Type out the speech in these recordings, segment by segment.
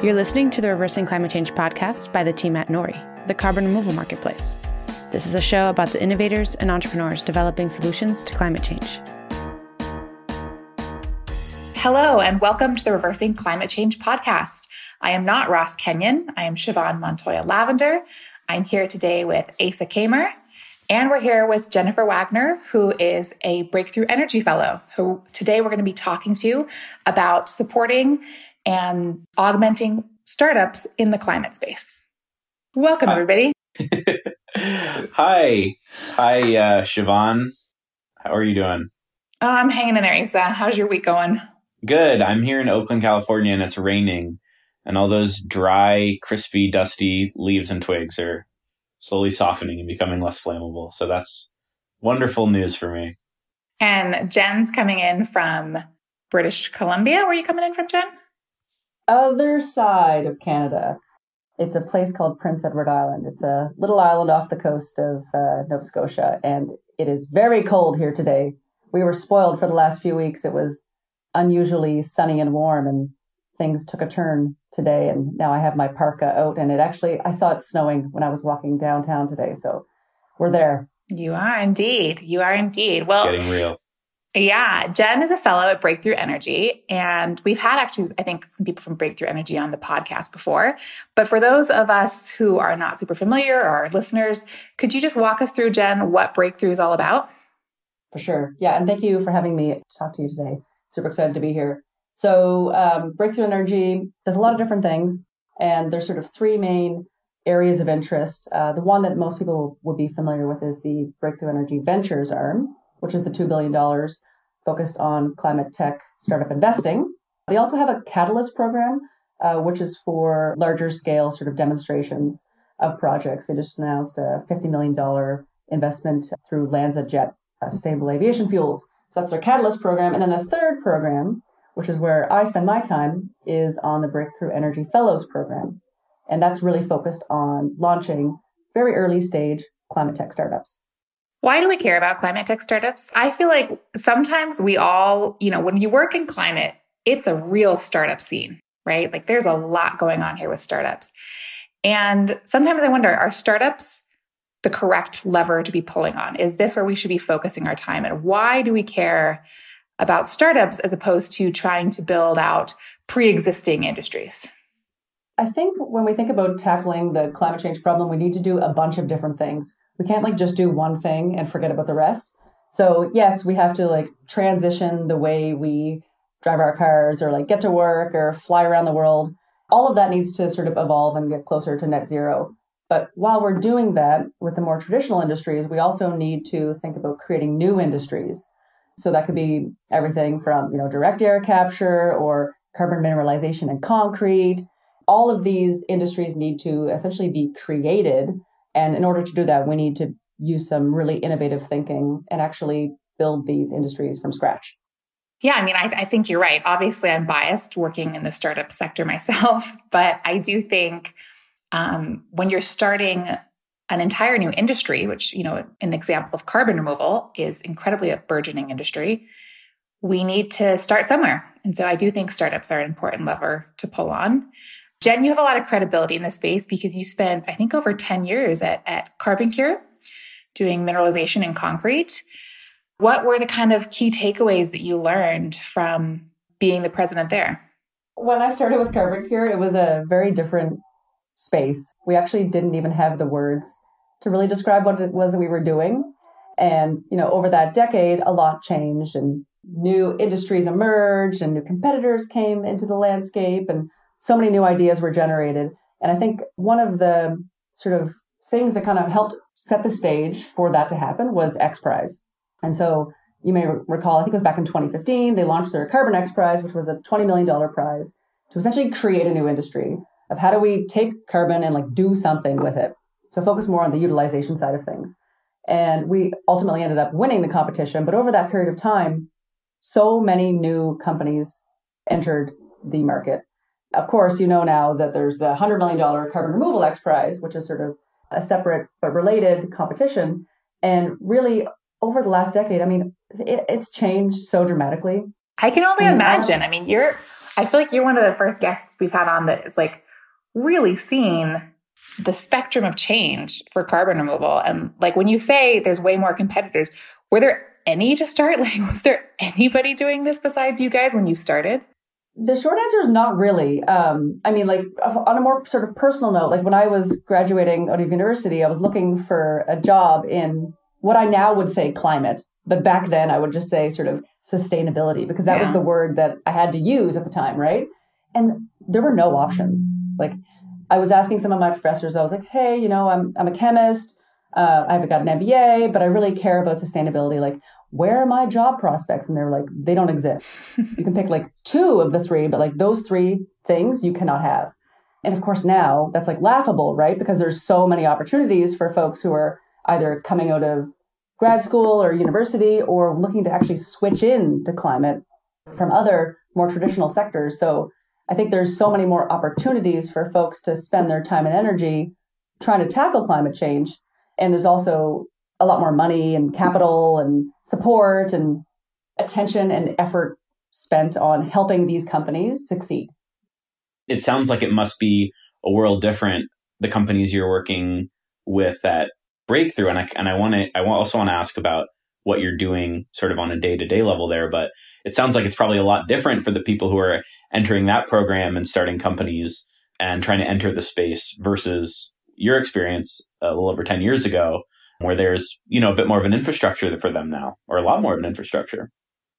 You're listening to the Reversing Climate Change podcast by the team at Nori, the carbon removal marketplace. This is a show about the innovators and entrepreneurs developing solutions to climate change. Hello, and welcome to the Reversing Climate Change podcast. I am not Ross Kenyon. I am Siobhan Montoya Lavender. I'm here today with Asa Kamer, and we're here with Jennifer Wagner, who is a Breakthrough Energy Fellow, who today we're going to be talking to you about supporting and augmenting startups in the climate space. Welcome, Hi. everybody. Hi. Hi, uh, Siobhan. How are you doing? Oh, I'm hanging in there, Isa. How's your week going? Good. I'm here in Oakland, California, and it's raining. And all those dry, crispy, dusty leaves and twigs are slowly softening and becoming less flammable. So that's wonderful news for me. And Jen's coming in from British Columbia. Where are you coming in from, Jen? Other side of Canada. It's a place called Prince Edward Island. It's a little island off the coast of uh, Nova Scotia, and it is very cold here today. We were spoiled for the last few weeks. It was unusually sunny and warm, and things took a turn today. And now I have my parka out, and it actually, I saw it snowing when I was walking downtown today. So we're there. You are indeed. You are indeed. Well, Getting real. Yeah, Jen is a fellow at Breakthrough Energy, and we've had actually, I think, some people from Breakthrough Energy on the podcast before. But for those of us who are not super familiar or our listeners, could you just walk us through, Jen, what Breakthrough is all about? For sure. Yeah. And thank you for having me talk to you today. Super excited to be here. So, um, Breakthrough Energy does a lot of different things, and there's sort of three main areas of interest. Uh, the one that most people would be familiar with is the Breakthrough Energy Ventures arm, which is the $2 billion focused on climate tech startup investing. They also have a Catalyst program, uh, which is for larger scale sort of demonstrations of projects. They just announced a $50 million investment through LanzaJet uh, Sustainable Aviation Fuels. So that's their Catalyst program. And then the third program, which is where I spend my time, is on the Breakthrough Energy Fellows program. And that's really focused on launching very early stage climate tech startups. Why do we care about climate tech startups? I feel like sometimes we all, you know, when you work in climate, it's a real startup scene, right? Like there's a lot going on here with startups. And sometimes I wonder are startups the correct lever to be pulling on? Is this where we should be focusing our time? And why do we care about startups as opposed to trying to build out pre existing industries? I think when we think about tackling the climate change problem, we need to do a bunch of different things. We can't like just do one thing and forget about the rest. So yes, we have to like transition the way we drive our cars or like get to work or fly around the world. All of that needs to sort of evolve and get closer to net zero. But while we're doing that with the more traditional industries, we also need to think about creating new industries. So that could be everything from, you know, direct air capture or carbon mineralization and concrete. All of these industries need to essentially be created. And in order to do that, we need to use some really innovative thinking and actually build these industries from scratch. Yeah, I mean, I, I, think you're right. Obviously, I'm biased working in the startup sector myself, but I do think um, when you're starting an entire new industry, which, you know, an example of carbon removal is incredibly a burgeoning industry, we need to start somewhere. And so I do think startups are an important lever to pull on. Jen, you have a lot of credibility in this space because you spent, I think, over 10 years at, at Carbon Cure doing mineralization in concrete. What were the kind of key takeaways that you learned from being the president there? When I started with Carbon Cure, it was a very different space. We actually didn't even have the words to really describe what it was that we were doing. And, you know, over that decade, a lot changed and new industries emerged and new competitors came into the landscape and so many new ideas were generated. And I think one of the sort of things that kind of helped set the stage for that to happen was X Prize. And so you may recall, I think it was back in 2015, they launched their Carbon X Prize, which was a $20 million prize to essentially create a new industry of how do we take carbon and like do something with it. So focus more on the utilization side of things. And we ultimately ended up winning the competition. But over that period of time, so many new companies entered the market. Of course, you know now that there's the $100 million Carbon Removal X Prize, which is sort of a separate but related competition. And really, over the last decade, I mean, it, it's changed so dramatically. I can only imagine. I mean, you're I feel like you're one of the first guests we've had on that is like really seen the spectrum of change for carbon removal. And like when you say there's way more competitors, were there any to start? Like, was there anybody doing this besides you guys when you started? The short answer is not really. Um, I mean, like on a more sort of personal note, like when I was graduating out of university, I was looking for a job in what I now would say climate, but back then I would just say sort of sustainability because that yeah. was the word that I had to use at the time, right? And there were no options. Like I was asking some of my professors, I was like, hey, you know, I'm I'm a chemist. Uh, I haven't got an MBA, but I really care about sustainability. Like, where are my job prospects? And they're like, they don't exist. you can pick like two of the three, but like those three things you cannot have. And of course, now that's like laughable, right? Because there's so many opportunities for folks who are either coming out of grad school or university or looking to actually switch in to climate from other more traditional sectors. So I think there's so many more opportunities for folks to spend their time and energy trying to tackle climate change. And there's also a lot more money and mm-hmm. capital and support and attention and effort spent on helping these companies succeed. It sounds like it must be a world different the companies you're working with that Breakthrough. And I and I want to I also want to ask about what you're doing sort of on a day-to-day level there but it sounds like it's probably a lot different for the people who are entering that program and starting companies and trying to enter the space versus your experience uh, a little over 10 years ago where there's, you know, a bit more of an infrastructure for them now, or a lot more of an infrastructure.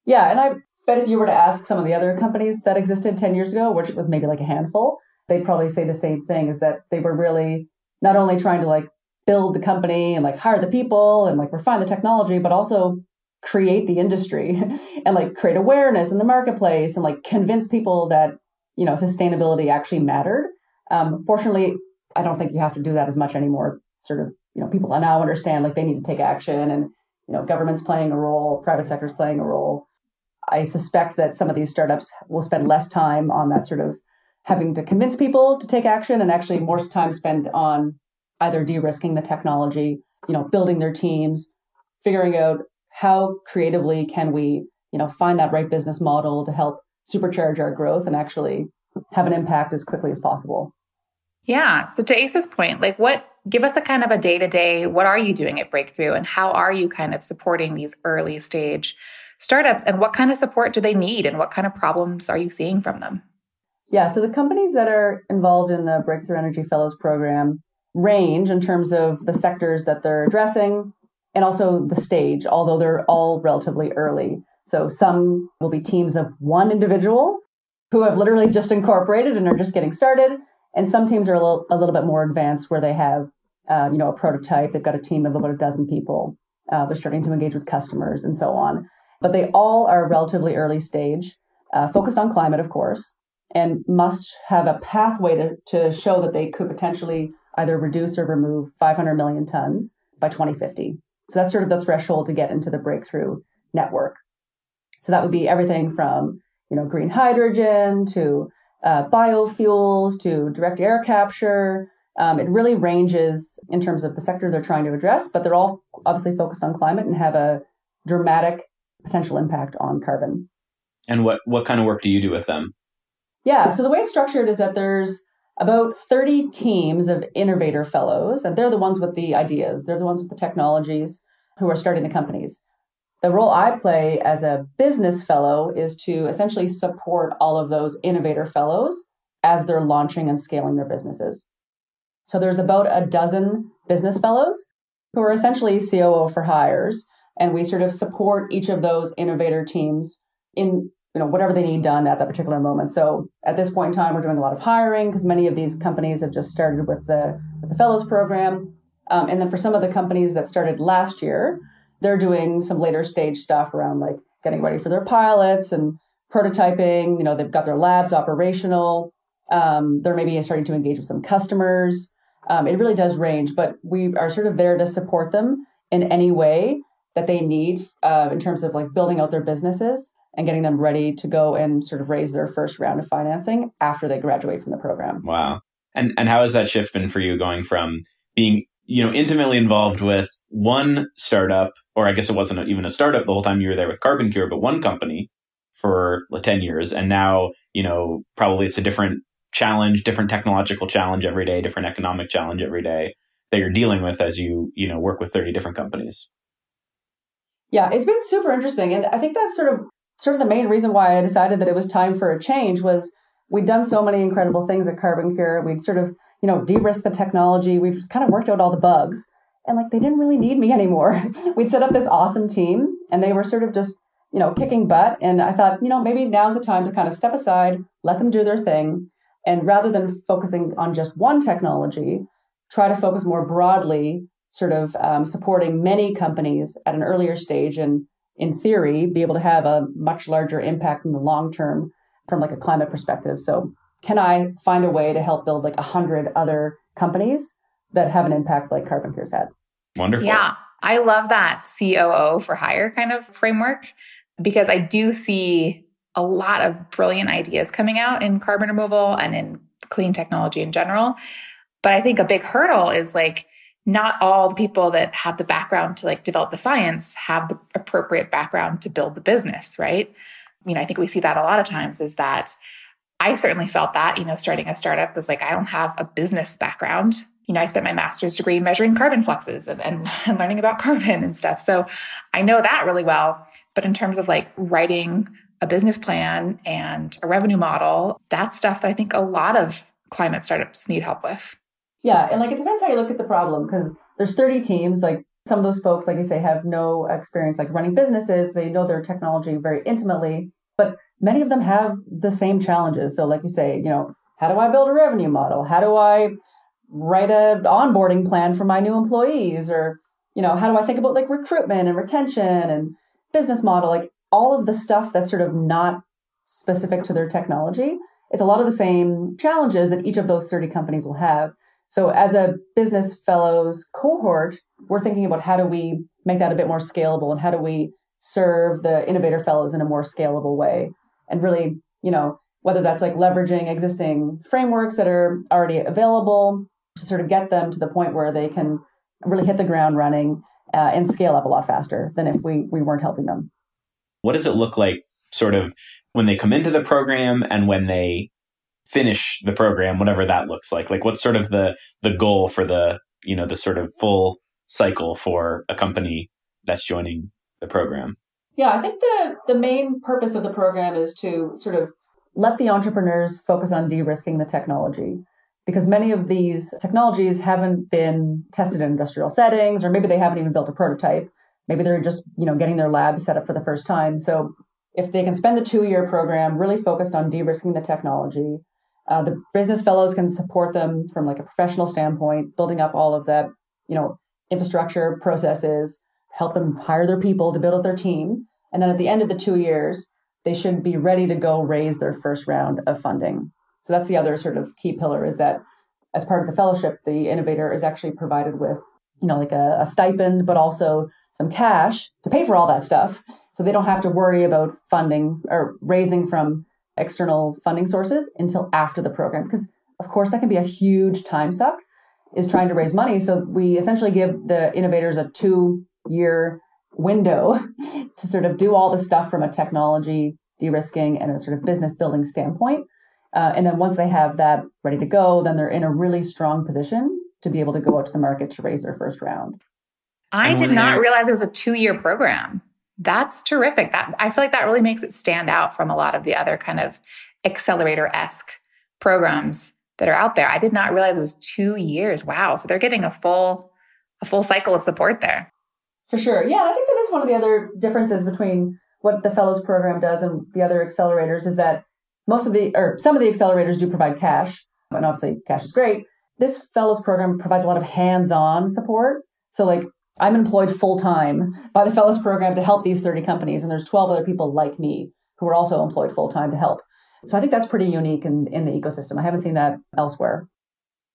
Yeah, and I bet if you were to ask some of the other companies that existed 10 years ago, which was maybe like a handful, they'd probably say the same thing is that they were really not only trying to like build the company and like hire the people and like refine the technology, but also create the industry and like create awareness in the marketplace and like convince people that, you know, sustainability actually mattered. Um, fortunately, I don't think you have to do that as much anymore. Sort of you know, people now understand like they need to take action and, you know, government's playing a role, private sector's playing a role. I suspect that some of these startups will spend less time on that sort of having to convince people to take action and actually more time spent on either de-risking the technology, you know, building their teams, figuring out how creatively can we, you know, find that right business model to help supercharge our growth and actually have an impact as quickly as possible. Yeah. So to Ace's point, like what give us a kind of a day to day, what are you doing at Breakthrough and how are you kind of supporting these early stage startups and what kind of support do they need and what kind of problems are you seeing from them? Yeah, so the companies that are involved in the Breakthrough Energy Fellows program range in terms of the sectors that they're addressing and also the stage, although they're all relatively early. So some will be teams of one individual who have literally just incorporated and are just getting started. And some teams are a little, a little bit more advanced where they have, uh, you know, a prototype. They've got a team of about a dozen people. Uh, they're starting to engage with customers and so on. But they all are relatively early stage, uh, focused on climate, of course, and must have a pathway to, to show that they could potentially either reduce or remove 500 million tons by 2050. So that's sort of the threshold to get into the breakthrough network. So that would be everything from, you know, green hydrogen to uh, biofuels to direct air capture. Um, it really ranges in terms of the sector they're trying to address, but they're all obviously focused on climate and have a dramatic potential impact on carbon. And what, what kind of work do you do with them? Yeah, so the way it's structured is that there's about 30 teams of innovator fellows, and they're the ones with the ideas, they're the ones with the technologies who are starting the companies the role I play as a business fellow is to essentially support all of those innovator fellows as they're launching and scaling their businesses. So there's about a dozen business fellows who are essentially COO for hires, and we sort of support each of those innovator teams in you know whatever they need done at that particular moment. So at this point in time, we're doing a lot of hiring because many of these companies have just started with the with the fellows program, um, and then for some of the companies that started last year, they're doing some later stage stuff around like getting ready for their pilots and prototyping. You know, they've got their labs operational. Um, they're maybe starting to engage with some customers. Um, it really does range, but we are sort of there to support them in any way that they need uh, in terms of like building out their businesses and getting them ready to go and sort of raise their first round of financing after they graduate from the program. Wow. And and how has that shift been for you going from being you know, intimately involved with one startup, or I guess it wasn't even a startup the whole time you were there with Carbon Cure, but one company for 10 years. And now, you know, probably it's a different challenge, different technological challenge every day, different economic challenge every day that you're dealing with as you, you know, work with 30 different companies. Yeah, it's been super interesting. And I think that's sort of sort of the main reason why I decided that it was time for a change was we'd done so many incredible things at Carbon Cure. We'd sort of, you know, de-risked the technology. We've kind of worked out all the bugs. And like they didn't really need me anymore. we'd set up this awesome team and they were sort of just, you know, kicking butt. And I thought, you know, maybe now's the time to kind of step aside, let them do their thing. And rather than focusing on just one technology, try to focus more broadly, sort of um, supporting many companies at an earlier stage and in theory be able to have a much larger impact in the long term from like a climate perspective. So can I find a way to help build like a hundred other companies that have an impact like Carbon had? Wonderful. Yeah. I love that COO for hire kind of framework because I do see a lot of brilliant ideas coming out in carbon removal and in clean technology in general. But I think a big hurdle is like not all the people that have the background to like develop the science have the appropriate background to build the business, right? You know, I think we see that a lot of times is that I certainly felt that, you know, starting a startup was like, I don't have a business background. You know, I spent my master's degree measuring carbon fluxes and, and, and learning about carbon and stuff. So I know that really well. But in terms of like writing a business plan and a revenue model, that's stuff that I think a lot of climate startups need help with. Yeah, and like it depends how you look at the problem because there's 30 teams. Like some of those folks, like you say, have no experience like running businesses. They know their technology very intimately, but many of them have the same challenges. So, like you say, you know, how do I build a revenue model? How do I write a onboarding plan for my new employees? Or, you know, how do I think about like recruitment and retention and business model? Like all of the stuff that's sort of not specific to their technology. It's a lot of the same challenges that each of those 30 companies will have. So as a business fellows cohort, we're thinking about how do we make that a bit more scalable and how do we serve the innovator fellows in a more scalable way and really, you know, whether that's like leveraging existing frameworks that are already available to sort of get them to the point where they can really hit the ground running uh, and scale up a lot faster than if we we weren't helping them. What does it look like sort of when they come into the program and when they finish the program, whatever that looks like? Like what's sort of the the goal for the, you know, the sort of full cycle for a company that's joining the program? Yeah, I think the the main purpose of the program is to sort of let the entrepreneurs focus on de-risking the technology because many of these technologies haven't been tested in industrial settings or maybe they haven't even built a prototype maybe they're just you know getting their lab set up for the first time so if they can spend the two year program really focused on de-risking the technology uh, the business fellows can support them from like a professional standpoint, building up all of that, you know, infrastructure processes, help them hire their people to build up their team. And then at the end of the two years, they should be ready to go raise their first round of funding. So that's the other sort of key pillar is that as part of the fellowship, the innovator is actually provided with, you know, like a, a stipend, but also some cash to pay for all that stuff. So they don't have to worry about funding or raising from external funding sources until after the program. Because of course that can be a huge time suck is trying to raise money. So we essentially give the innovators a two year window to sort of do all the stuff from a technology de-risking and a sort of business building standpoint uh, and then once they have that ready to go then they're in a really strong position to be able to go out to the market to raise their first round i did not realize it was a two year program that's terrific. That I feel like that really makes it stand out from a lot of the other kind of accelerator esque programs that are out there. I did not realize it was two years. Wow. So they're getting a full a full cycle of support there. For sure. Yeah, I think that is one of the other differences between what the fellows program does and the other accelerators is that most of the or some of the accelerators do provide cash, and obviously cash is great. This fellows program provides a lot of hands-on support. So like I'm employed full time by the Fellows Program to help these 30 companies, and there's 12 other people like me who are also employed full time to help. So I think that's pretty unique in, in the ecosystem. I haven't seen that elsewhere.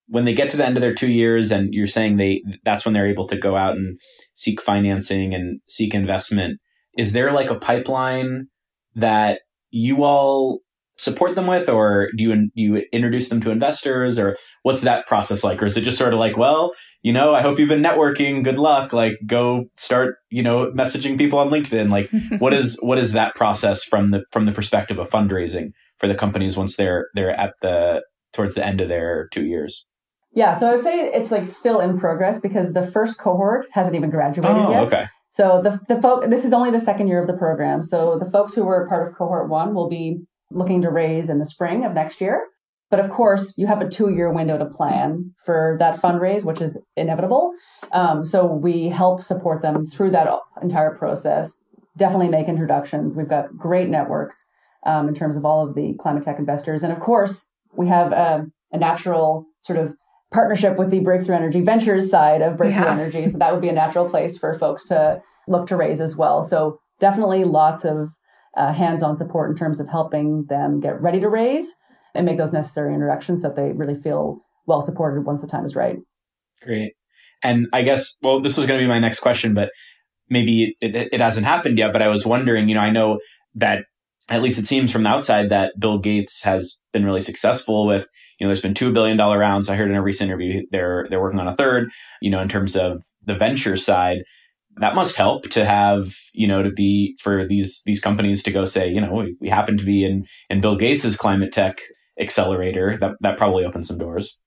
When they get to the end of their two years, and you're saying they that's when they're able to go out and seek financing and seek investment. Is there like a pipeline that you all support them with, or do you you introduce them to investors, or what's that process like, or is it just sort of like, well, you know, I hope you've been networking. Good luck. Like, go start, you know, messaging people on LinkedIn. Like, what is what is that process from the from the perspective of fundraising for the companies once they're they're at the towards the end of their two years? Yeah, so I would say it's like still in progress because the first cohort hasn't even graduated oh, yet. okay. So the the folk this is only the second year of the program. So the folks who were part of cohort one will be looking to raise in the spring of next year. But of course, you have a two year window to plan for that fundraise, which is inevitable. Um, so we help support them through that entire process. Definitely make introductions. We've got great networks um, in terms of all of the climate tech investors. And of course, we have a, a natural sort of partnership with the Breakthrough Energy Ventures side of Breakthrough yeah. Energy. So that would be a natural place for folks to look to raise as well. So definitely lots of uh, hands-on support in terms of helping them get ready to raise and make those necessary introductions so that they really feel well supported once the time is right. Great. And I guess, well, this was going to be my next question, but maybe it, it, hasn't happened yet. But I was wondering, you know, I know that at least it seems from the outside that Bill Gates has been really successful with, you know, there's been two billion dollar rounds. I heard in a recent interview they're they're working on a third, you know, in terms of the venture side that must help to have you know to be for these these companies to go say you know we, we happen to be in in bill gates's climate tech accelerator that that probably opens some doors.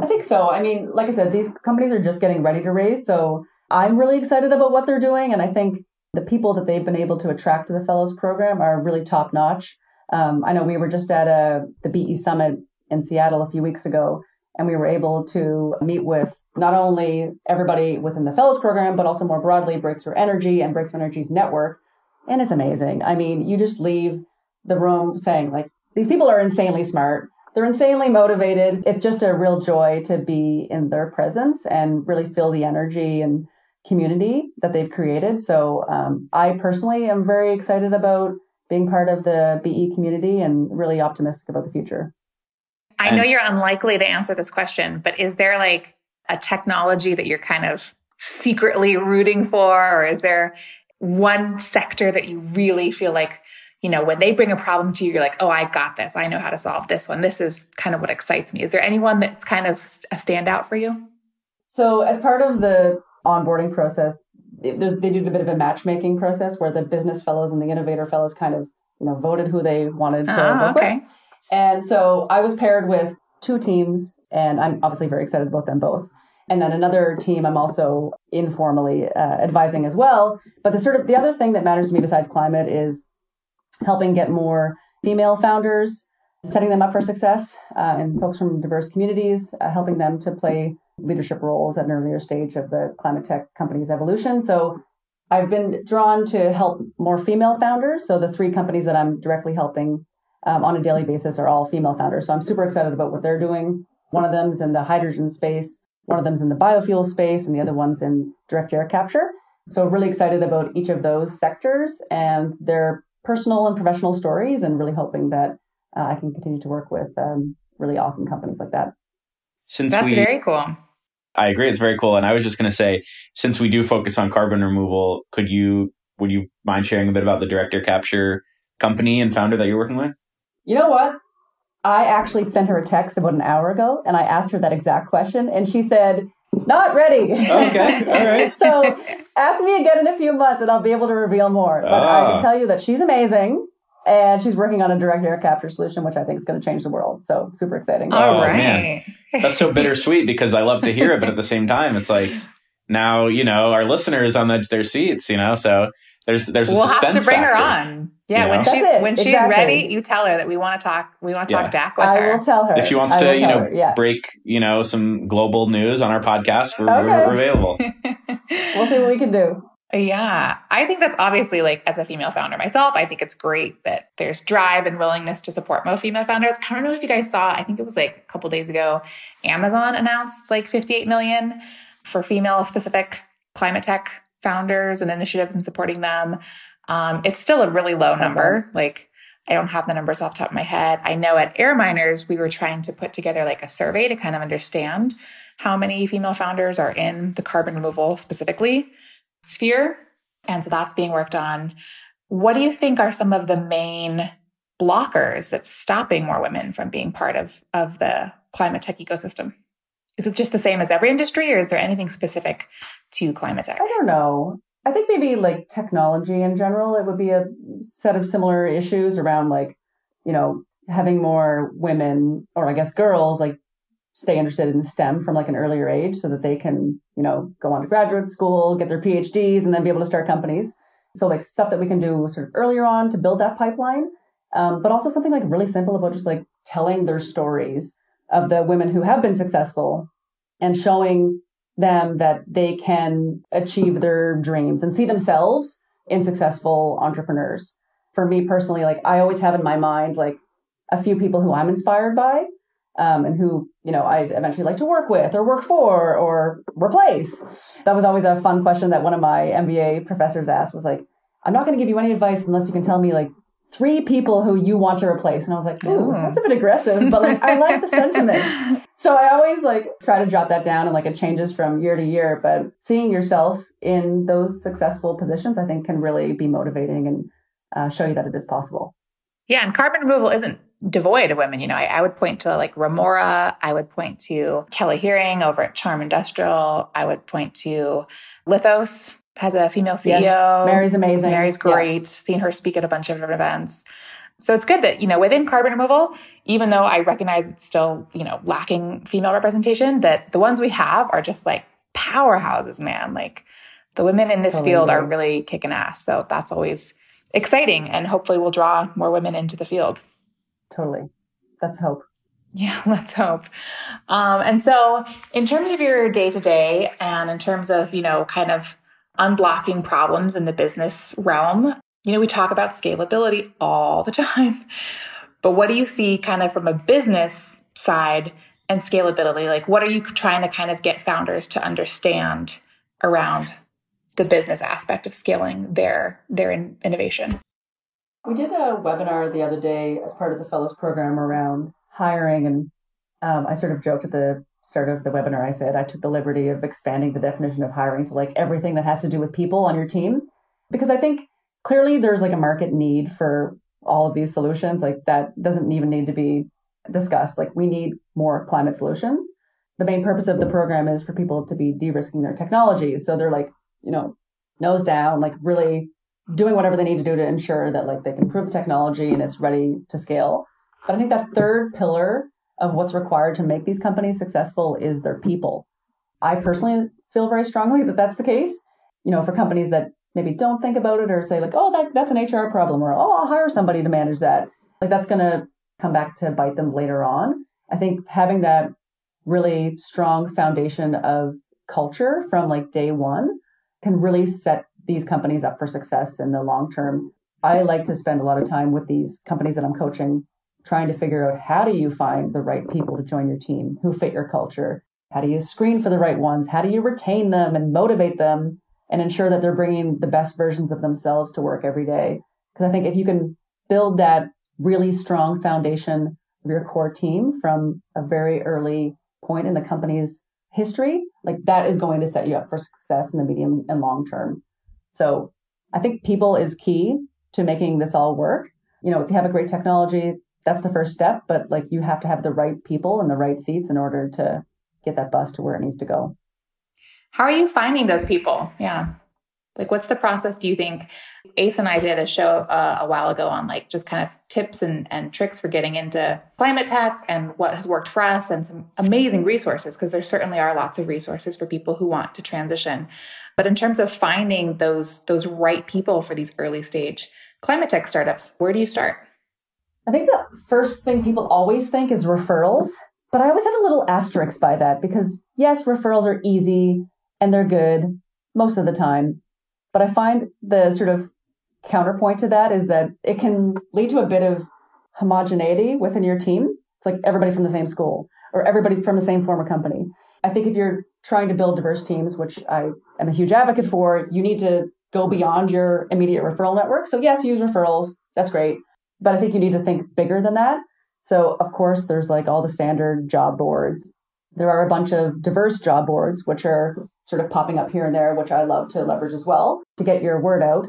I think so. I mean like i said these companies are just getting ready to raise so i'm really excited about what they're doing and i think the people that they've been able to attract to the fellows program are really top notch um, i know we were just at a the be summit in seattle a few weeks ago and we were able to meet with not only everybody within the fellows program, but also more broadly Breakthrough Energy and Breakthrough Energy's network. And it's amazing. I mean, you just leave the room saying, like, these people are insanely smart. They're insanely motivated. It's just a real joy to be in their presence and really feel the energy and community that they've created. So um, I personally am very excited about being part of the BE community and really optimistic about the future. I know you're unlikely to answer this question, but is there like a technology that you're kind of secretly rooting for? Or is there one sector that you really feel like, you know, when they bring a problem to you, you're like, oh, I got this. I know how to solve this one. This is kind of what excites me. Is there anyone that's kind of a standout for you? So, as part of the onboarding process, they do a bit of a matchmaking process where the business fellows and the innovator fellows kind of, you know, voted who they wanted to oh, work okay. with. And so I was paired with two teams, and I'm obviously very excited about them both. And then another team I'm also informally uh, advising as well. But the sort of the other thing that matters to me besides climate is helping get more female founders, setting them up for success, uh, and folks from diverse communities, uh, helping them to play leadership roles at an earlier stage of the climate tech company's evolution. So I've been drawn to help more female founders. So the three companies that I'm directly helping um, on a daily basis are all female founders. So I'm super excited about what they're doing. One of them's in the hydrogen space, one of them's in the biofuel space, and the other one's in direct air capture. So really excited about each of those sectors and their personal and professional stories, and really hoping that uh, I can continue to work with um, really awesome companies like that. Since that's we, very cool. I agree, it's very cool. And I was just going to say, since we do focus on carbon removal, could you would you mind sharing a bit about the direct air capture company and founder that you're working with? You know what? I actually sent her a text about an hour ago and I asked her that exact question and she said, not ready. Okay. All right. so ask me again in a few months and I'll be able to reveal more. But I can ah. tell you that she's amazing and she's working on a direct air capture solution, which I think is going to change the world. So super exciting. All oh, right. Man. That's so bittersweet because I love to hear it, but at the same time, it's like now, you know, our listeners on the, their seats, you know, so there's, there's we'll have to bring factor. her on. Yeah, you know? when she's when exactly. she's ready, you tell her that we want to talk. We want to talk yeah. DAC with I her. I will tell her if she wants to, you know, yeah. break you know some global news on our podcast. We're, okay. we're available. we'll see what we can do. Yeah, I think that's obviously like as a female founder myself, I think it's great that there's drive and willingness to support more female founders. I don't know if you guys saw, I think it was like a couple days ago, Amazon announced like 58 million for female specific climate tech founders and initiatives and supporting them. Um, it's still a really low number. Like I don't have the numbers off the top of my head. I know at Air Miners, we were trying to put together like a survey to kind of understand how many female founders are in the carbon removal specifically sphere. And so that's being worked on. What do you think are some of the main blockers that's stopping more women from being part of, of the climate tech ecosystem? Is it just the same as every industry, or is there anything specific to climate tech? I don't know. I think maybe like technology in general, it would be a set of similar issues around like, you know, having more women or I guess girls like stay interested in STEM from like an earlier age so that they can, you know, go on to graduate school, get their PhDs, and then be able to start companies. So like stuff that we can do sort of earlier on to build that pipeline, um, but also something like really simple about just like telling their stories of the women who have been successful and showing them that they can achieve their dreams and see themselves in successful entrepreneurs. For me personally, like I always have in my mind like a few people who I'm inspired by um, and who you know I eventually like to work with or work for or replace. That was always a fun question that one of my MBA professors asked was like, "I'm not going to give you any advice unless you can tell me like three people who you want to replace." And I was like, "Ooh, that's a bit aggressive," but like I like the sentiment. So I always like try to jot that down and like it changes from year to year. But seeing yourself in those successful positions, I think, can really be motivating and uh, show you that it is possible. Yeah, and carbon removal isn't devoid of women. You know, I, I, would point to like Remora. I would point to Kelly Hearing over at Charm Industrial. I would point to Lithos has a female CEO. Yes, Mary's amazing. Mary's great. Yeah. Seen her speak at a bunch of different events. So it's good that, you know, within carbon removal, even though I recognize it's still, you know, lacking female representation, that the ones we have are just like powerhouses, man. Like the women in this totally field are really kicking ass. So that's always exciting and hopefully we'll draw more women into the field. Totally. That's hope. Yeah, let's hope. Um, and so, in terms of your day to day, and in terms of you know, kind of unblocking problems in the business realm, you know, we talk about scalability all the time, but what do you see kind of from a business side and scalability? Like, what are you trying to kind of get founders to understand around the business aspect of scaling their their in- innovation? We did a webinar the other day as part of the Fellows program around hiring. And um, I sort of joked at the start of the webinar, I said I took the liberty of expanding the definition of hiring to like everything that has to do with people on your team. Because I think clearly there's like a market need for all of these solutions. Like that doesn't even need to be discussed. Like we need more climate solutions. The main purpose of the program is for people to be de risking their technologies. So they're like, you know, nose down, like really doing whatever they need to do to ensure that like they can prove the technology and it's ready to scale. But I think that third pillar of what's required to make these companies successful is their people. I personally feel very strongly that that's the case. You know, for companies that maybe don't think about it or say like, oh, that that's an HR problem, or oh, I'll hire somebody to manage that. Like that's going to come back to bite them later on. I think having that really strong foundation of culture from like day one can really set these companies up for success in the long term. I like to spend a lot of time with these companies that I'm coaching, trying to figure out how do you find the right people to join your team who fit your culture? How do you screen for the right ones? How do you retain them and motivate them and ensure that they're bringing the best versions of themselves to work every day? Because I think if you can build that really strong foundation of your core team from a very early point in the company's history, like that is going to set you up for success in the medium and long term. So I think people is key to making this all work. You know, if you have a great technology, that's the first step, but like you have to have the right people in the right seats in order to get that bus to where it needs to go. How are you finding those people? Yeah. Like, what's the process? Do you think Ace and I did a show uh, a while ago on like just kind of tips and, and tricks for getting into climate tech and what has worked for us and some amazing resources because there certainly are lots of resources for people who want to transition. But in terms of finding those those right people for these early stage climate tech startups, where do you start? I think the first thing people always think is referrals, but I always have a little asterisk by that because yes, referrals are easy and they're good most of the time. But I find the sort of counterpoint to that is that it can lead to a bit of homogeneity within your team. It's like everybody from the same school or everybody from the same former company. I think if you're trying to build diverse teams, which I am a huge advocate for, you need to go beyond your immediate referral network. So yes, use referrals. That's great. But I think you need to think bigger than that. So of course, there's like all the standard job boards. There are a bunch of diverse job boards, which are sort of popping up here and there, which I love to leverage as well to get your word out.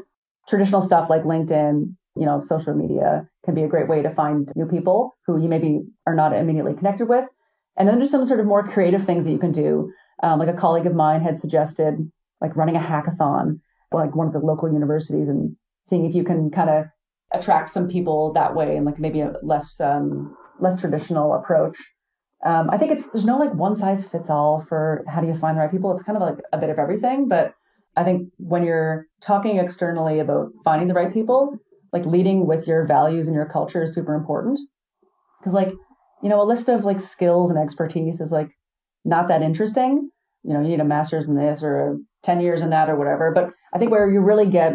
Traditional stuff like LinkedIn, you know, social media can be a great way to find new people who you maybe are not immediately connected with. And then there's some sort of more creative things that you can do. Um, like a colleague of mine had suggested, like running a hackathon, like one of the local universities, and seeing if you can kind of attract some people that way, and like maybe a less um, less traditional approach. Um, I think it's there's no like one size fits all for how do you find the right people. It's kind of like a bit of everything, but I think when you're talking externally about finding the right people, like leading with your values and your culture is super important. Because like, you know, a list of like skills and expertise is like not that interesting. You know, you need a master's in this or 10 years in that or whatever. But I think where you really get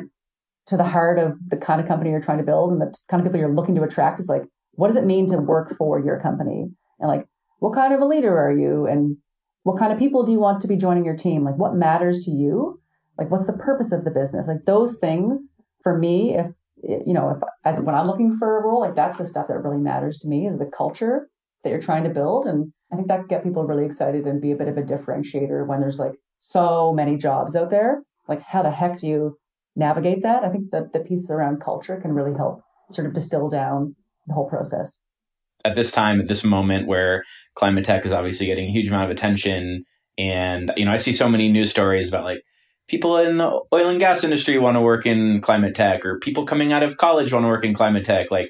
to the heart of the kind of company you're trying to build and the kind of people you're looking to attract is like, what does it mean to work for your company? And like, what kind of a leader are you? And what kind of people do you want to be joining your team? Like, what matters to you? Like, what's the purpose of the business? Like, those things for me, if you know, if as when I'm looking for a role, like that's the stuff that really matters to me is the culture that you're trying to build. And I think that can get people really excited and be a bit of a differentiator when there's like so many jobs out there. Like how the heck do you navigate that? I think that the piece around culture can really help sort of distill down the whole process. At this time, at this moment where climate tech is obviously getting a huge amount of attention, and you know, I see so many news stories about like people in the oil and gas industry want to work in climate tech or people coming out of college want to work in climate tech like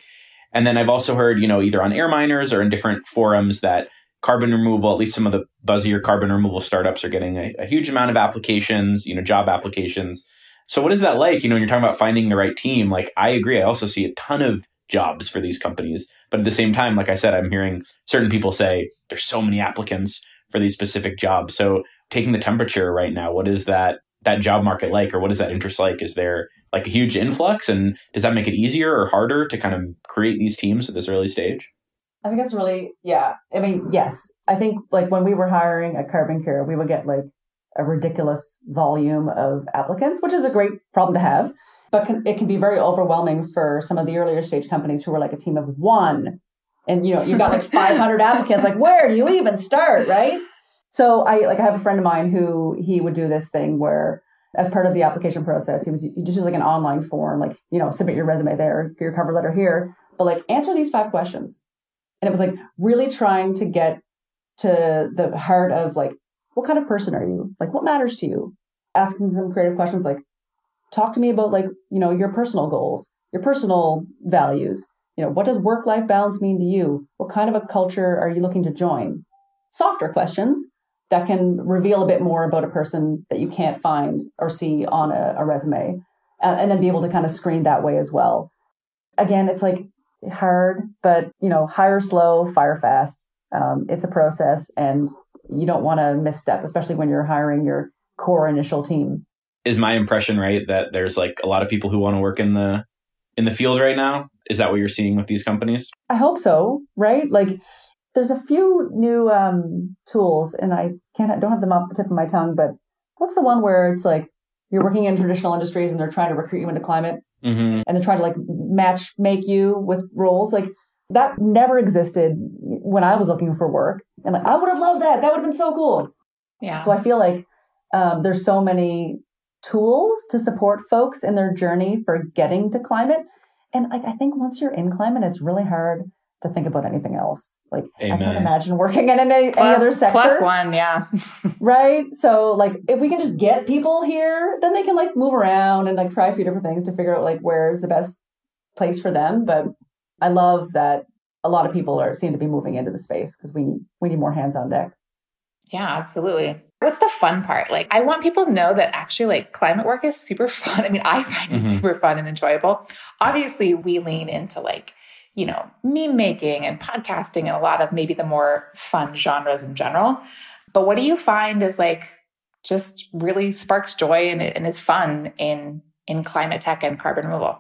and then i've also heard you know either on Airminers or in different forums that carbon removal at least some of the buzzier carbon removal startups are getting a, a huge amount of applications you know job applications so what is that like you know when you're talking about finding the right team? Like i agree. I also see a ton of jobs for these companies. But at the same time like i said i'm hearing certain people say there's so many applicants for these specific jobs. So taking the temperature right now what is that that job market like or what is that interest like? Is there like a huge influx? And does that make it easier or harder to kind of create these teams at this early stage? I think it's really yeah. I mean yes. I think like when we were hiring at carbon cure we would get like a ridiculous volume of applicants which is a great problem to have but can, it can be very overwhelming for some of the earlier stage companies who were like a team of one and you know you've got like 500 applicants like where do you even start right so I like I have a friend of mine who he would do this thing where as part of the application process, he was just like an online form, like, you know, submit your resume there, your cover letter here, but like answer these five questions. And it was like really trying to get to the heart of like, what kind of person are you? Like what matters to you? Asking some creative questions like, talk to me about like, you know, your personal goals, your personal values. You know, what does work life balance mean to you? What kind of a culture are you looking to join? Softer questions that can reveal a bit more about a person that you can't find or see on a, a resume and, and then be able to kind of screen that way as well again it's like hard but you know hire slow fire fast um, it's a process and you don't want to misstep especially when you're hiring your core initial team is my impression right that there's like a lot of people who want to work in the in the field right now is that what you're seeing with these companies i hope so right like there's a few new um, tools, and I can't I don't have them off the tip of my tongue. But what's the one where it's like you're working in traditional industries and they're trying to recruit you into climate, mm-hmm. and they're trying to like match make you with roles like that never existed when I was looking for work, and like I would have loved that. That would have been so cool. Yeah. So I feel like um, there's so many tools to support folks in their journey for getting to climate, and like I think once you're in climate, it's really hard to think about anything else. Like Amen. I can't imagine working in any, plus, any other sector. Plus one, yeah. right. So like if we can just get people here, then they can like move around and like try a few different things to figure out like where is the best place for them. But I love that a lot of people are seem to be moving into the space because we need we need more hands on deck. Yeah, absolutely. What's the fun part? Like, I want people to know that actually, like, climate work is super fun. I mean, I find it mm-hmm. super fun and enjoyable. Obviously, we lean into like you know, meme making and podcasting and a lot of maybe the more fun genres in general. But what do you find is like just really sparks joy and, and is fun in in climate tech and carbon removal?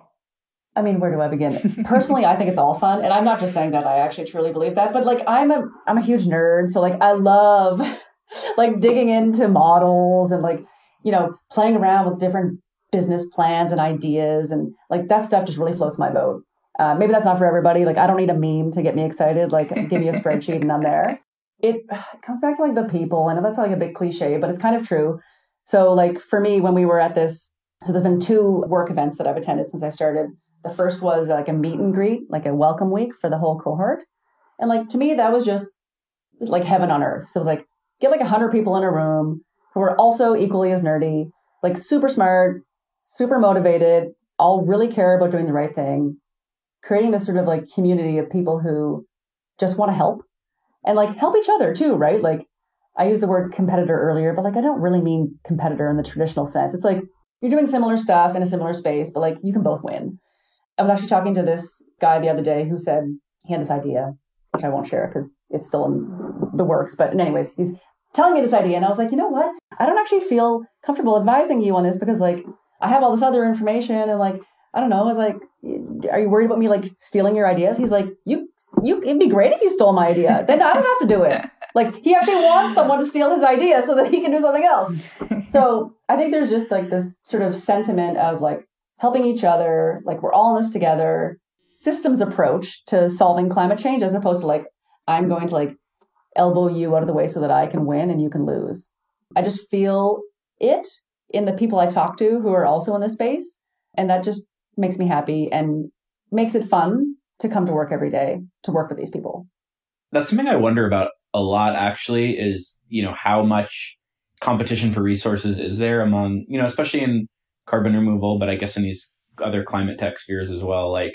I mean, where do I begin? Personally, I think it's all fun, and I'm not just saying that. I actually truly believe that. But like, I'm a I'm a huge nerd, so like, I love like digging into models and like you know playing around with different business plans and ideas, and like that stuff just really floats my boat. Uh, maybe that's not for everybody. Like, I don't need a meme to get me excited. Like, give me a spreadsheet and I'm there. It, it comes back to like the people. I know that's like a big cliche, but it's kind of true. So, like, for me, when we were at this, so there's been two work events that I've attended since I started The first was like a meet and greet, like a welcome week for the whole cohort. And like to me, that was just like heaven on earth. So it was like get like a hundred people in a room who are also equally as nerdy, like super smart, super motivated, all really care about doing the right thing, creating this sort of like community of people who just want to help and like help each other too, right? Like I used the word competitor earlier, but like I don't really mean competitor in the traditional sense. It's like you're doing similar stuff in a similar space, but like you can both win. I was actually talking to this guy the other day who said he had this idea, which I won't share because it's still in the works. But anyways, he's telling me this idea, and I was like, you know what? I don't actually feel comfortable advising you on this because like I have all this other information and like I don't know. I was like, are you worried about me like stealing your ideas? He's like, you, you, it'd be great if you stole my idea. Then I don't have to do it. Like he actually wants someone to steal his idea so that he can do something else. So I think there's just like this sort of sentiment of like helping each other, like we're all in this together, systems approach to solving climate change as opposed to like, I'm going to like elbow you out of the way so that I can win and you can lose. I just feel it in the people I talk to who are also in this space. And that just makes me happy and makes it fun to come to work every day to work with these people. That's something I wonder about a lot actually is, you know, how much competition for resources is there among, you know, especially in carbon removal, but I guess in these other climate tech spheres as well. Like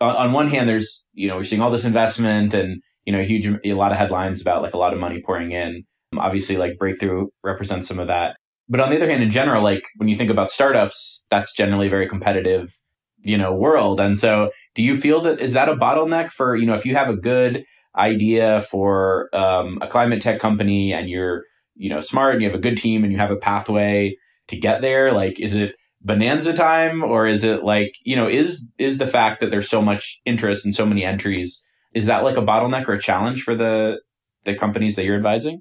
on, on one hand, there's, you know, we're seeing all this investment and, you know, huge, a lot of headlines about like a lot of money pouring in. Obviously, like breakthrough represents some of that. But on the other hand, in general, like when you think about startups, that's generally a very competitive, you know, world. And so do you feel that is that a bottleneck for, you know, if you have a good idea for um, a climate tech company and you're, you know, smart and you have a good team and you have a pathway to get there, like is it bonanza time or is it like, you know, is is the fact that there's so much interest and so many entries, is that like a bottleneck or a challenge for the the companies that you're advising?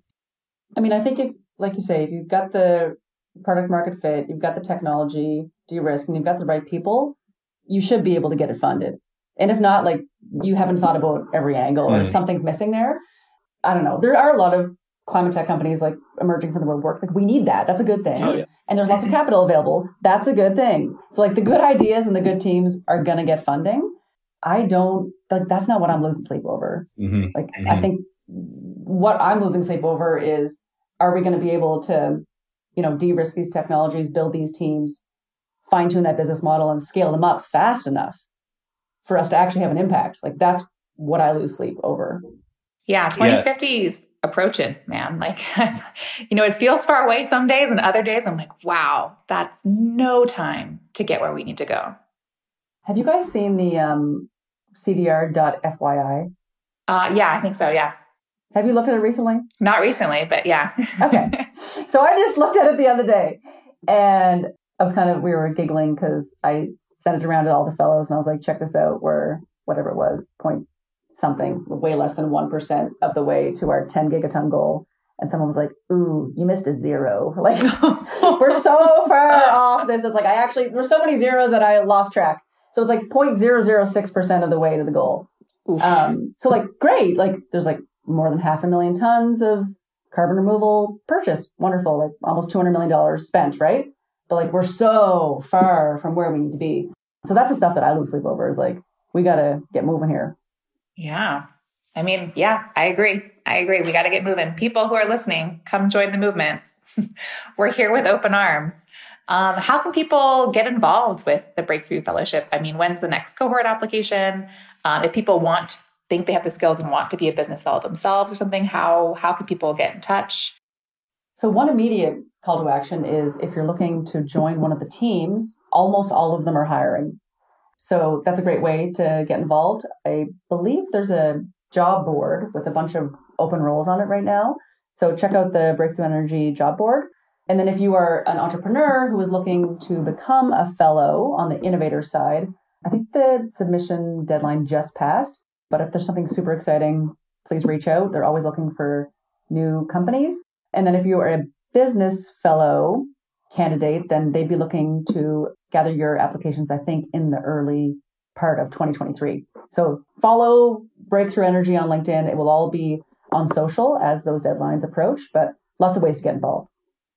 I mean, I think if like you say, if you've got the product market fit, you've got the technology, de-risk, and you've got the right people, you should be able to get it funded. And if not, like you haven't thought about every angle or mm. something's missing there. I don't know. There are a lot of climate tech companies like emerging from the woodwork. Like we need that. That's a good thing. Oh, yeah. And there's lots of capital available. That's a good thing. So like the good ideas and the good teams are gonna get funding. I don't like that's not what I'm losing sleep over. Mm-hmm. Like mm-hmm. I think what I'm losing sleep over is are we going to be able to, you know, de-risk these technologies, build these teams, fine tune that business model and scale them up fast enough for us to actually have an impact? Like that's what I lose sleep over. Yeah, 2050 yeah. is approaching, man. Like, you know, it feels far away some days, and other days I'm like, wow, that's no time to get where we need to go. Have you guys seen the um, CDR.FYI? Uh, yeah, I think so. Yeah. Have you looked at it recently? Not recently, but yeah. okay. So I just looked at it the other day and I was kind of, we were giggling because I sent it around to all the fellows and I was like, check this out, where whatever it was, point something, way less than 1% of the way to our 10 gigaton goal. And someone was like, ooh, you missed a zero. Like, we're so far off this. It's like, I actually, there's so many zeros that I lost track. So it's like 0.006% of the way to the goal. Um, so like, great. Like, there's like more than half a million tons of carbon removal purchased. Wonderful. Like almost $200 million spent, right? But like we're so far from where we need to be. So that's the stuff that I lose sleep over is like, we got to get moving here. Yeah. I mean, yeah, I agree. I agree. We got to get moving. People who are listening, come join the movement. we're here with open arms. Um, how can people get involved with the Breakthrough Fellowship? I mean, when's the next cohort application? Um, if people want think they have the skills and want to be a business fellow themselves or something, how how can people get in touch? So one immediate call to action is if you're looking to join one of the teams, almost all of them are hiring. So that's a great way to get involved. I believe there's a job board with a bunch of open roles on it right now. So check out the Breakthrough Energy job board. And then if you are an entrepreneur who is looking to become a fellow on the innovator side, I think the submission deadline just passed. But if there's something super exciting, please reach out. They're always looking for new companies. And then if you are a business fellow candidate, then they'd be looking to gather your applications, I think, in the early part of 2023. So follow Breakthrough Energy on LinkedIn. It will all be on social as those deadlines approach, but lots of ways to get involved.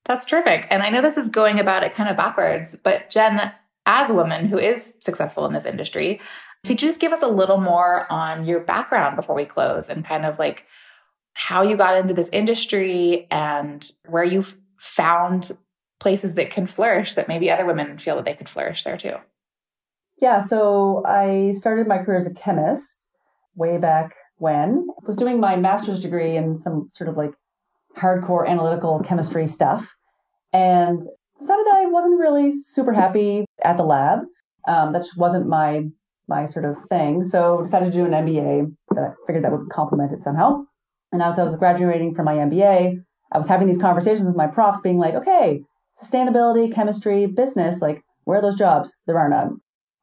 That's terrific. And I know this is going about it kind of backwards, but Jen, as a woman who is successful in this industry, could you just give us a little more on your background before we close and kind of like how you got into this industry and where you found places that can flourish that maybe other women feel that they could flourish there too? Yeah, so I started my career as a chemist way back when. I was doing my master's degree in some sort of like hardcore analytical chemistry stuff and decided that I wasn't really super happy at the lab. Um, that just wasn't my my sort of thing. So decided to do an MBA. That I figured that would complement it somehow. And as I was graduating from my MBA, I was having these conversations with my profs, being like, "Okay, sustainability, chemistry, business, like where are those jobs? There are none."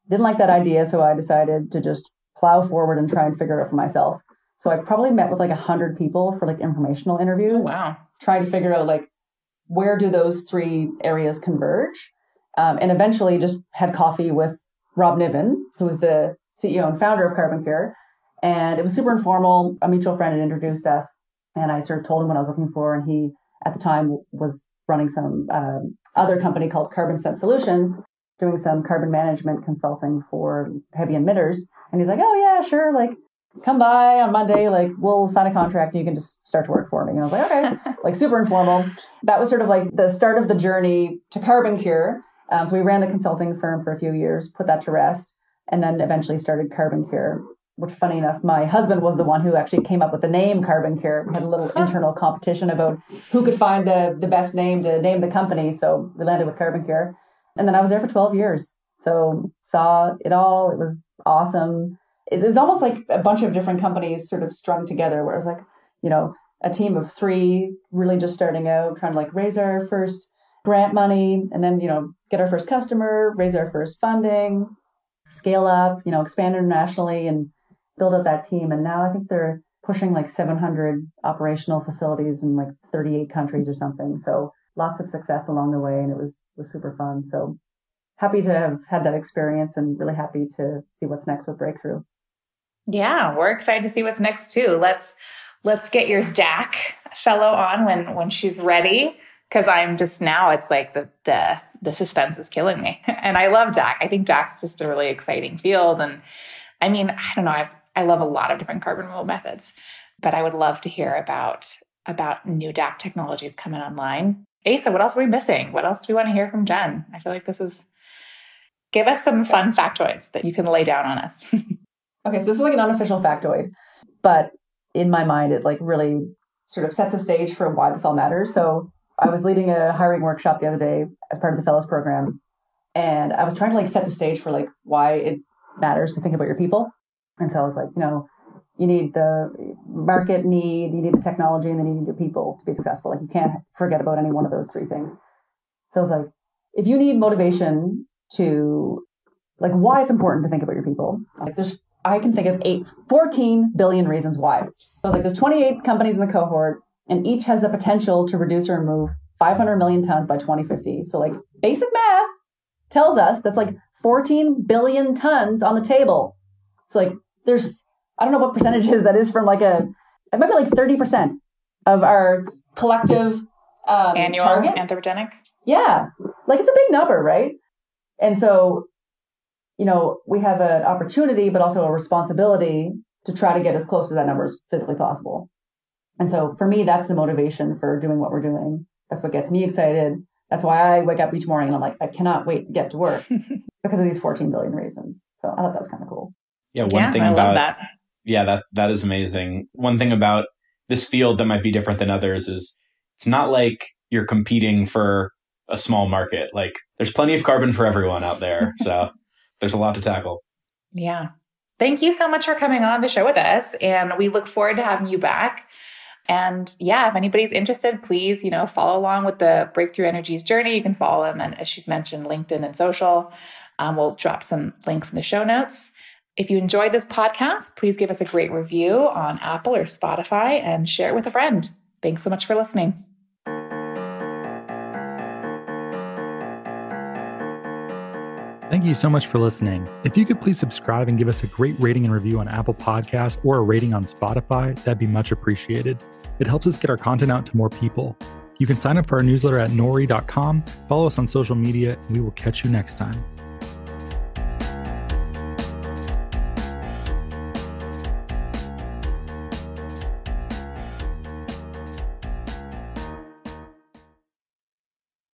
Didn't like that idea, so I decided to just plow forward and try and figure it out for myself. So I probably met with like a hundred people for like informational interviews. Oh, wow. Trying to figure out like where do those three areas converge? Um, and eventually just had coffee with Rob Niven, who was the CEO and founder of CarbonCure. And it was super informal. A mutual friend had introduced us, and I sort of told him what I was looking for. And he, at the time, was running some um, other company called Carbon Sense Solutions, doing some carbon management consulting for heavy emitters. And he's like, oh, yeah, sure. Like, come by on Monday. Like, we'll sign a contract and you can just start to work for me. And I was like, okay, like super informal. That was sort of like the start of the journey to CarbonCure. Um, so we ran the consulting firm for a few years, put that to rest, and then eventually started CarbonCure. Which, funny enough, my husband was the one who actually came up with the name CarbonCure. We had a little internal competition about who could find the the best name to name the company. So we landed with CarbonCure. And then I was there for 12 years. So saw it all. It was awesome. It was almost like a bunch of different companies sort of strung together where it was like, you know, a team of three really just starting out, trying to like raise our first grant money and then, you know, get our first customer, raise our first funding, scale up, you know, expand internationally and build up that team. And now I think they're pushing like 700 operational facilities in like 38 countries or something. So lots of success along the way and it was was super fun so happy to have had that experience and really happy to see what's next with breakthrough yeah we're excited to see what's next too let's let's get your dac fellow on when when she's ready because i'm just now it's like the the the suspense is killing me and i love dac i think dac's just a really exciting field and i mean i don't know i've i love a lot of different carbon removal methods but i would love to hear about about new dac technologies coming online Asa, what else are we missing? What else do we want to hear from Jen? I feel like this is give us some fun factoids that you can lay down on us. okay, so this is like an unofficial factoid, but in my mind, it like really sort of sets the stage for why this all matters. So I was leading a hiring workshop the other day as part of the fellows program, and I was trying to like set the stage for like why it matters to think about your people. And so I was like, you know, you need the market need, you need the technology, and then you need your people to be successful. Like you can't forget about any one of those three things. So I was like, if you need motivation to like why it's important to think about your people, like there's I can think of eight, 14 billion reasons why. So I was like, there's 28 companies in the cohort, and each has the potential to reduce or remove 500 million tons by 2050. So like basic math tells us that's like 14 billion tons on the table. So like there's I don't know what percentages that is from like a, it might be like 30% of our collective um, annual target. anthropogenic. Yeah. Like it's a big number, right? And so, you know, we have an opportunity, but also a responsibility to try to get as close to that number as physically possible. And so for me, that's the motivation for doing what we're doing. That's what gets me excited. That's why I wake up each morning and I'm like, I cannot wait to get to work because of these 14 billion reasons. So I thought that was kind of cool. Yeah. One yeah, thing I about that yeah, that that is amazing. One thing about this field that might be different than others is it's not like you're competing for a small market. Like there's plenty of carbon for everyone out there. So there's a lot to tackle. Yeah. Thank you so much for coming on the show with us. And we look forward to having you back. And yeah, if anybody's interested, please, you know, follow along with the Breakthrough Energies journey. You can follow them and as she's mentioned, LinkedIn and social. Um, we'll drop some links in the show notes. If you enjoyed this podcast, please give us a great review on Apple or Spotify and share it with a friend. Thanks so much for listening. Thank you so much for listening. If you could please subscribe and give us a great rating and review on Apple Podcasts or a rating on Spotify, that'd be much appreciated. It helps us get our content out to more people. You can sign up for our newsletter at nori.com, follow us on social media, and we will catch you next time.